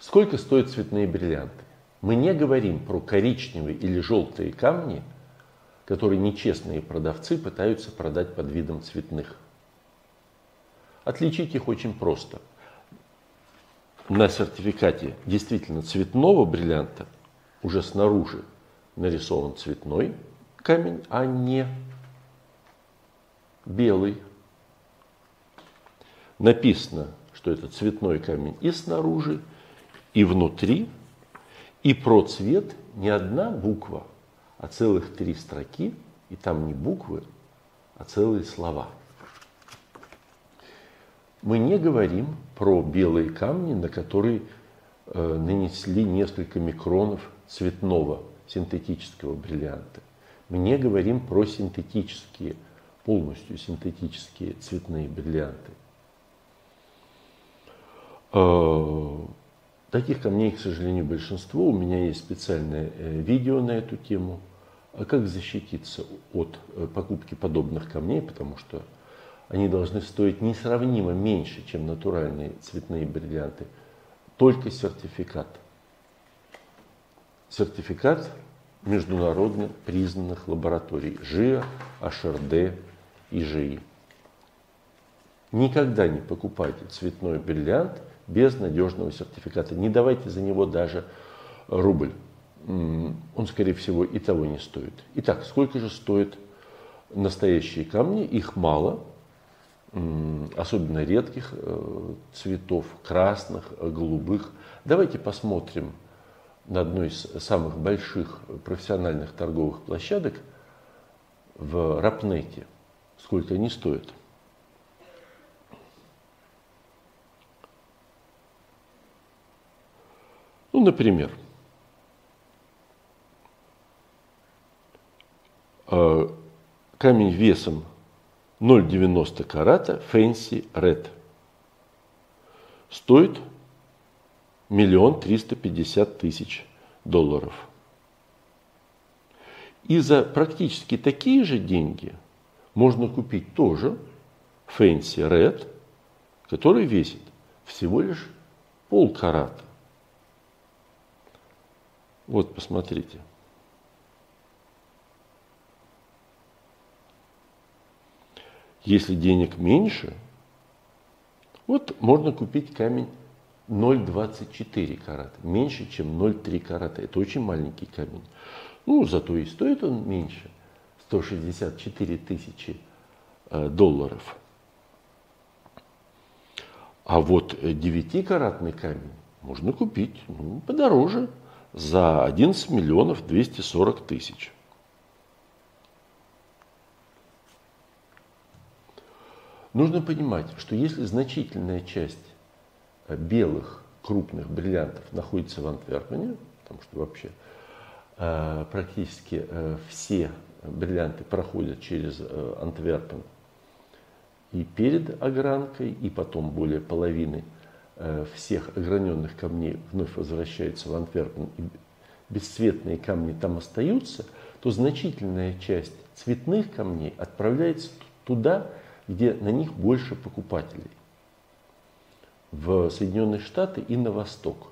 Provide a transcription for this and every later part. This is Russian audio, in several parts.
Сколько стоят цветные бриллианты? Мы не говорим про коричневые или желтые камни, которые нечестные продавцы пытаются продать под видом цветных. Отличить их очень просто. На сертификате действительно цветного бриллианта уже снаружи нарисован цветной камень, а не белый. Написано, что это цветной камень и снаружи, и внутри, и про цвет не одна буква, а целых три строки, и там не буквы, а целые слова. Мы не говорим про белые камни, на которые э, нанесли несколько микронов цветного синтетического бриллианта. Мы не говорим про синтетические, полностью синтетические цветные бриллианты. Э, таких камней, к сожалению, большинство. У меня есть специальное э, видео на эту тему. А как защититься от э, покупки подобных камней, потому что они должны стоить несравнимо меньше, чем натуральные цветные бриллианты. Только сертификат. Сертификат международно признанных лабораторий ЖИА, HRD и ЖИ. Никогда не покупайте цветной бриллиант без надежного сертификата. Не давайте за него даже рубль. Он, скорее всего, и того не стоит. Итак, сколько же стоят настоящие камни? Их мало, особенно редких э, цветов, красных, голубых. Давайте посмотрим на одной из самых больших профессиональных торговых площадок в Рапнете. Сколько они стоят? Ну, например, э, камень весом 0,90 карата Fancy Red стоит миллион триста пятьдесят тысяч долларов. И за практически такие же деньги можно купить тоже Fancy Red, который весит всего лишь полкарата. Вот, посмотрите. Если денег меньше, вот можно купить камень 0,24 карата, меньше, чем 0,3 карата. Это очень маленький камень. Ну, зато и стоит он меньше, 164 тысячи э, долларов. А вот 9-каратный камень можно купить ну, подороже, за 11 миллионов 240 тысяч. Нужно понимать, что если значительная часть Э, белых крупных бриллиантов находится в Антверпене, потому что вообще э, практически э, все бриллианты проходят через Антверпен и перед огранкой, и потом более половины всех ограненных камней вновь возвращаются в Антверпен, и бесцветные камни там остаются, то значительная часть цветных камней отправляется туда, где на них больше покупателей в Соединенные Штаты и на восток.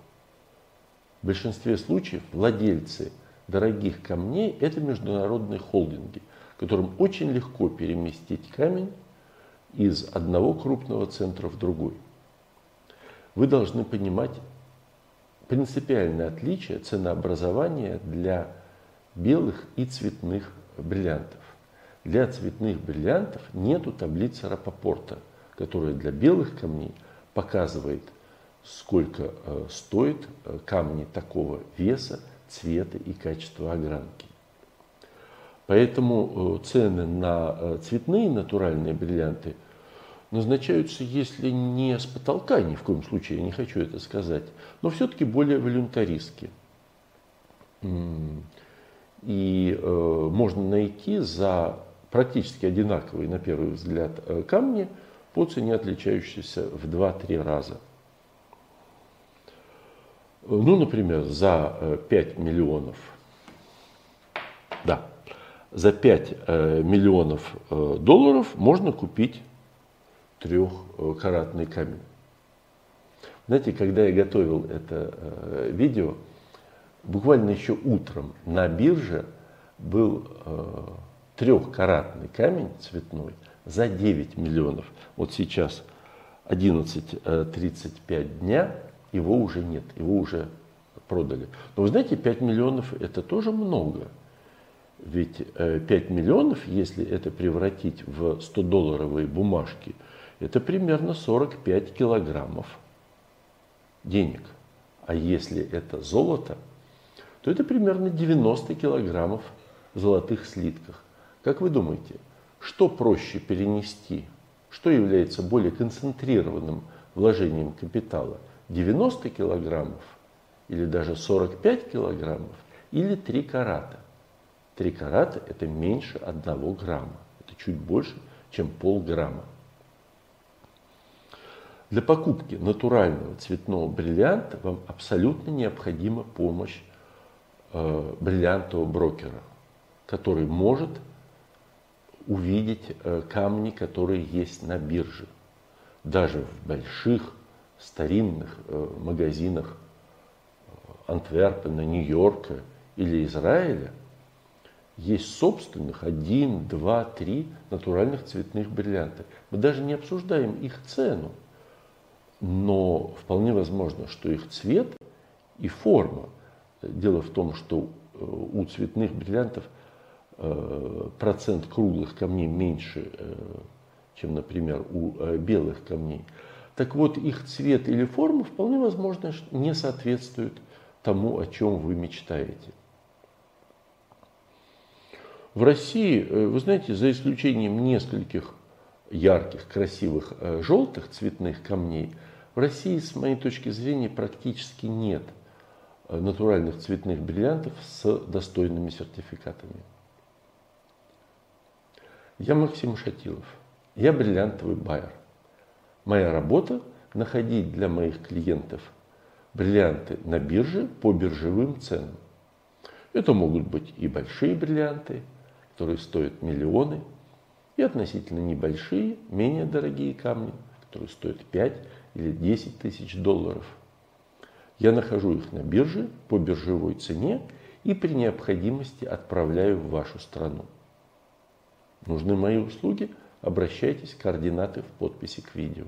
В большинстве случаев владельцы дорогих камней – это международные холдинги, которым очень легко переместить камень из одного крупного центра в другой. Вы должны понимать принципиальное отличие ценообразования для белых и цветных бриллиантов. Для цветных бриллиантов нету таблицы Рапопорта, которая для белых камней – показывает, сколько э, стоит э, камни такого веса, цвета и качества огранки. Поэтому э, цены на цветные натуральные бриллианты назначаются, если не с потолка, ни в коем случае, я не хочу это сказать, но все-таки более волюнтаристски. И э, можно найти за практически одинаковые, на первый взгляд, камни – по цене отличающейся в 2-3 раза. Ну, например, за 5 э, миллионов, да, за 5 э, миллионов э, долларов можно купить трехкаратный камень. Знаете, когда я готовил это э, видео, буквально еще утром на бирже был э, трехкаратный камень цветной за 9 миллионов. Вот сейчас 11.35 э, дня, его уже нет, его уже продали. Но вы знаете, 5 миллионов это тоже много. Ведь 5 э, миллионов, если это превратить в 100-долларовые бумажки, это примерно 45 килограммов денег. А если это золото, то это примерно 90 килограммов золотых слитках. Как вы думаете, что проще перенести? Что является более концентрированным вложением капитала? 90 килограммов или даже 45 килограммов или 3 карата? 3 карата это меньше 1 грамма. Это чуть больше, чем полграмма. Для покупки натурального цветного бриллианта вам абсолютно необходима помощь э, бриллиантового брокера, который может увидеть э, камни, которые есть на бирже. Даже в больших старинных э, магазинах э, Антверпена, Нью-Йорка или Израиля есть собственных один, два, три натуральных цветных бриллианта. Мы даже не обсуждаем их цену, но вполне возможно, что их цвет и форма. Дело в том, что у цветных бриллиантов – Э, процент круглых камней меньше, э, чем, например, у э, белых камней. Так вот, их цвет или форма вполне возможно не соответствует тому, о чем вы мечтаете. В России, вы знаете, за исключением нескольких ярких, красивых, желтых цветных камней, в России, с моей точки зрения, практически нет натуральных цветных бриллиантов с достойными сертификатами. Я Максим Шатилов. Я бриллиантовый байер. Моя работа – находить для моих клиентов бриллианты на бирже по биржевым ценам. Это могут быть и большие бриллианты, которые стоят миллионы, и относительно небольшие, менее дорогие камни, которые стоят 5 или 10 тысяч долларов. Я нахожу их на бирже по биржевой цене и при необходимости отправляю в вашу страну. Нужны мои услуги? Обращайтесь, координаты в подписи к видео.